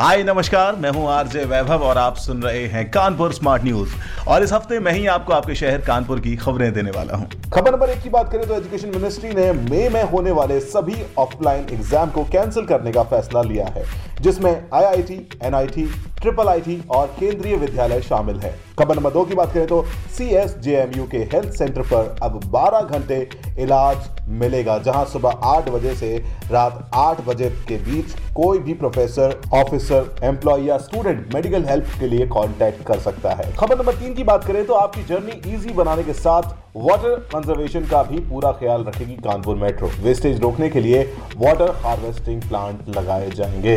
हाय नमस्कार। मैं हूँ आरजे वैभव और आप सुन रहे हैं कानपुर स्मार्ट न्यूज़। और इस हफ़्ते मैं ही आपको आपके शहर कानपुर की खबरें देने वाला हूँ। खबर नंबर एक की बात करें तो एजुकेशन मिनिस्ट्री ने मई में होने वाले सभी ऑफलाइन एग्ज़ाम को कैंसिल करने का फैसला लिया है जिसमें आईआईटी, एनआईटी, ट्रिपल आईटी और केंद्रीय विद्यालय शामिल है। खबर नंबर दो की बात करें तो C S J M U के हेल्थ सेंटर पर अब 12 घंटे इलाज मिलेगा, जहाँ सुबह 8 बजे से रात 8 बजे के बीच कोई भी प्रोफेसर ऑफिसर एम्प्लॉय या स्टूडेंट मेडिकल हेल्प के लिए कांटेक्ट कर सकता है। खबर नंबर तीन की बात करें तो आपकी जर्नी इजी बनाने के साथ वाटर कंजर्वेशन का भी पूरा ख्याल रखेगी कानपुर मेट्रो। वेस्टेज रोकने के लिए वाटर हार्वेस्टिंग प्लांट लगाए जाएँगे।